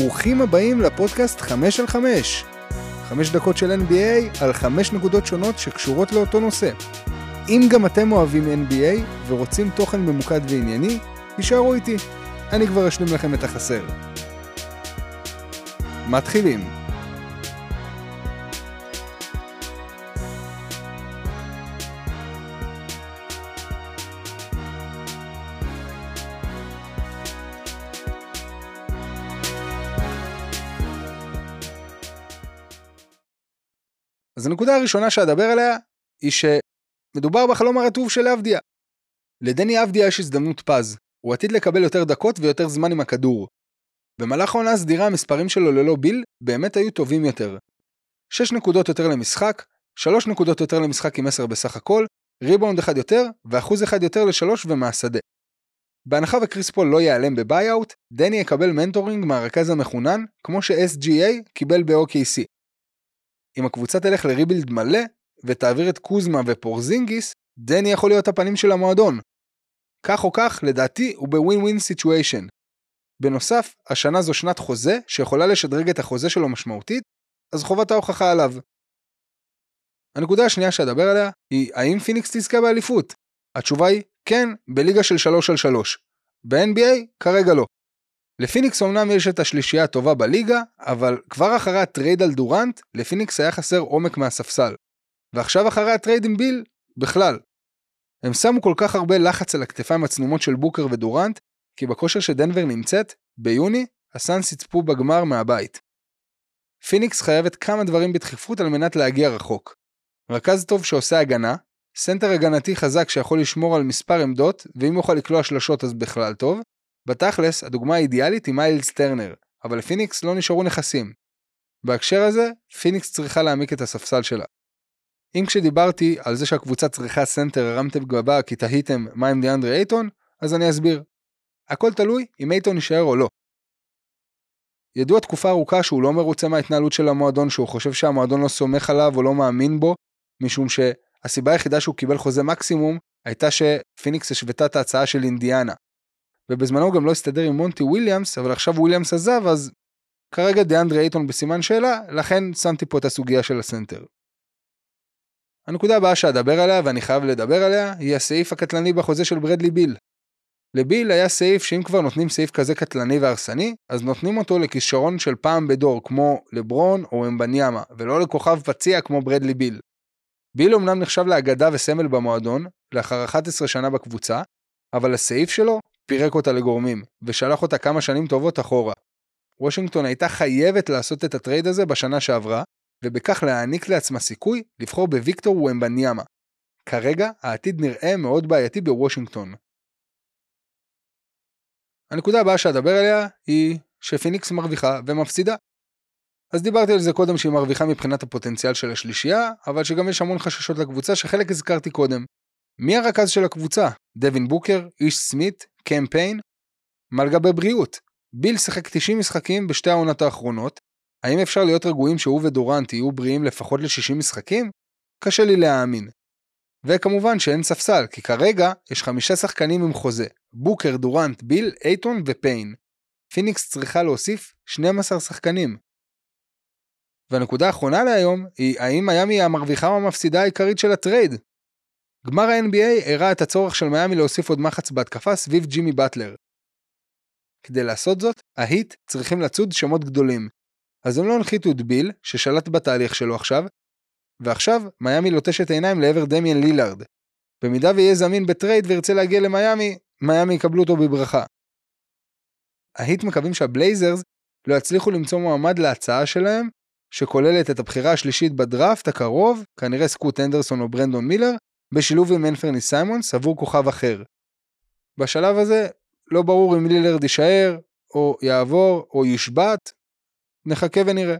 ברוכים הבאים לפודקאסט 5 על 5. 5 דקות של NBA על 5 נקודות שונות שקשורות לאותו נושא. אם גם אתם אוהבים NBA ורוצים תוכן ממוקד וענייני, תישארו איתי, אני כבר אשלים לכם את החסר. מתחילים. אז הנקודה הראשונה שאדבר עליה היא שמדובר בחלום הרטוב של אבדיה. לדני אבדיה יש הזדמנות פז, הוא עתיד לקבל יותר דקות ויותר זמן עם הכדור. במהלך העונה הסדירה המספרים שלו ללא ביל באמת היו טובים יותר. 6 נקודות יותר למשחק, 3 נקודות יותר למשחק עם 10 בסך הכל, ריבאונד אחד יותר, ואחוז אחד יותר לשלוש ומהשדה. בהנחה וקריס פול לא ייעלם ב buy-out, דני יקבל mentoring מהרכז המחונן, כמו ש-SGA קיבל ב-OKC. אם הקבוצה תלך ל rebuild מלא, ותעביר את קוזמה ופורזינגיס, דני יכול להיות הפנים של המועדון. כך או כך, לדעתי, הוא ב win win situation. בנוסף, השנה זו שנת חוזה שיכולה לשדרג את החוזה שלו משמעותית, אז חובת ההוכחה עליו. הנקודה השנייה שאדבר עליה היא האם פיניקס תזכה באליפות? התשובה היא כן, בליגה של 3 על 3. ב-NBA כרגע לא. לפיניקס אמנם יש את השלישייה הטובה בליגה, אבל כבר אחרי הטרייד על דורנט, לפיניקס היה חסר עומק מהספסל. ועכשיו אחרי הטרייד עם ביל, בכלל. הם שמו כל כך הרבה לחץ על הכתפיים הצנומות של בוקר ודורנט, כי בכושר שדנבר נמצאת, ביוני, הסאנס יצפו בגמר מהבית. פיניקס חייבת כמה דברים בדחיפות על מנת להגיע רחוק. רכז טוב שעושה הגנה, סנטר הגנתי חזק שיכול לשמור על מספר עמדות, ואם יוכל לקלוע שלשות אז בכלל טוב, בתכלס, הדוגמה האידיאלית היא מיילס טרנר, אבל לפיניקס לא נשארו נכסים. בהקשר הזה, פיניקס צריכה להעמיק את הספסל שלה. אם כשדיברתי על זה שהקבוצה צריכה סנטר הרמתם גבה כי תהיתם מה עם דיאנדרי אייטון, אז אני אסביר. הכל תלוי אם אייטון יישאר או לא. ידוע תקופה ארוכה שהוא לא מרוצה מההתנהלות של המועדון, שהוא חושב שהמועדון לא סומך עליו או לא מאמין בו, משום שהסיבה היחידה שהוא קיבל חוזה מקסימום הייתה שפיניקס השוותה את ההצעה של אינדיאנה. ובזמנו הוא גם לא הסתדר עם מונטי וויליאמס, אבל עכשיו וויליאמס עזב, אז כרגע דיאנדרי אייטון בסימן שאלה, לכן שמתי פה את הסוגיה של הסנטר. הנקודה הבאה שאדבר עליה, ואני חייב לדבר עליה, היא הסעיף הקטלני בחוזה של ברדלי ביל. לביל היה סעיף שאם כבר נותנים סעיף כזה קטלני והרסני, אז נותנים אותו לכישרון של פעם בדור, כמו לברון או אמבניאמה, ולא לכוכב פציע כמו ברדלי ביל. ביל אמנם נחשב לאגדה וסמל במועדון, לאחר 11 שנה בקבוצה, אבל הסעיף שלו פירק אותה לגורמים, ושלח אותה כמה שנים טובות אחורה. וושינגטון הייתה חייבת לעשות את הטרייד הזה בשנה שעברה, ובכך להעניק לעצמה סיכוי לבחור בוויקטור וומבניאמה. כרגע העתיד נראה מאוד בעייתי בוושינגטון. הנקודה הבאה שאדבר עליה היא שפיניקס מרוויחה ומפסידה. אז דיברתי על זה קודם שהיא מרוויחה מבחינת הפוטנציאל של השלישייה, אבל שגם יש המון חששות לקבוצה שחלק הזכרתי קודם. מי הרכז של הקבוצה? דווין בוקר, איש סמית, קמפיין? מה לגבי בריאות? ביל שיחק 90 משחקים בשתי העונות האחרונות, האם אפשר להיות רגועים שהוא ודורנט יהיו בריאים לפחות ל-60 משחקים? קשה לי להאמין. וכמובן שאין ספסל, כי כרגע יש חמישה שחקנים עם חוזה, בוקר, דורנט, ביל, אייטון ופיין. פיניקס צריכה להוסיף 12 שחקנים. והנקודה האחרונה להיום היא האם מיאמי היא המרוויחה או המפסידה העיקרית של הטרייד. גמר ה-NBA הראה את הצורך של מיאמי להוסיף עוד מחץ בהתקפה סביב ג'ימי באטלר. כדי לעשות זאת, ההיט צריכים לצוד שמות גדולים. אז הם לא הנחיתו את ביל, ששלט בתהליך שלו עכשיו, ועכשיו מיאמי לוטשת עיניים לעבר דמיאן לילארד. במידה ויהיה זמין בטרייד וירצה להגיע למיאמי, מיאמי יקבלו אותו בברכה. ההיט מקווים שהבלייזרס לא יצליחו למצוא מועמד להצעה שלהם, שכוללת את הבחירה השלישית בדראפט הקרוב, כנראה סקוט הנדרסון או ברנדון מילר, בשילוב עם אנפרני סיימונס עבור כוכב אחר. בשלב הזה לא ברור אם לילרד יישאר, או יעבור, או יושבת, נחכה ונראה.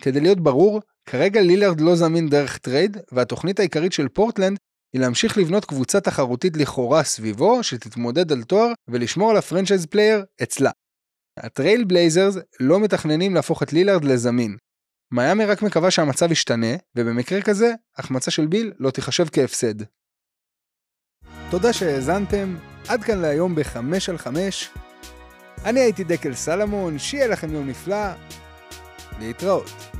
כדי להיות ברור, כרגע לילרד לא זמין דרך טרייד, והתוכנית העיקרית של פורטלנד היא להמשיך לבנות קבוצה תחרותית לכאורה סביבו, שתתמודד על תואר ולשמור על ה franchise player אצלה. הטרייל בלייזרס לא מתכננים להפוך את לילארד לזמין. מיאמי רק מקווה שהמצב ישתנה, ובמקרה כזה, החמצה של ביל לא תיחשב כהפסד. תודה שהאזנתם, עד כאן להיום ב-5 על 5. אני הייתי דקל סלמון, שיהיה לכם יום נפלא, להתראות.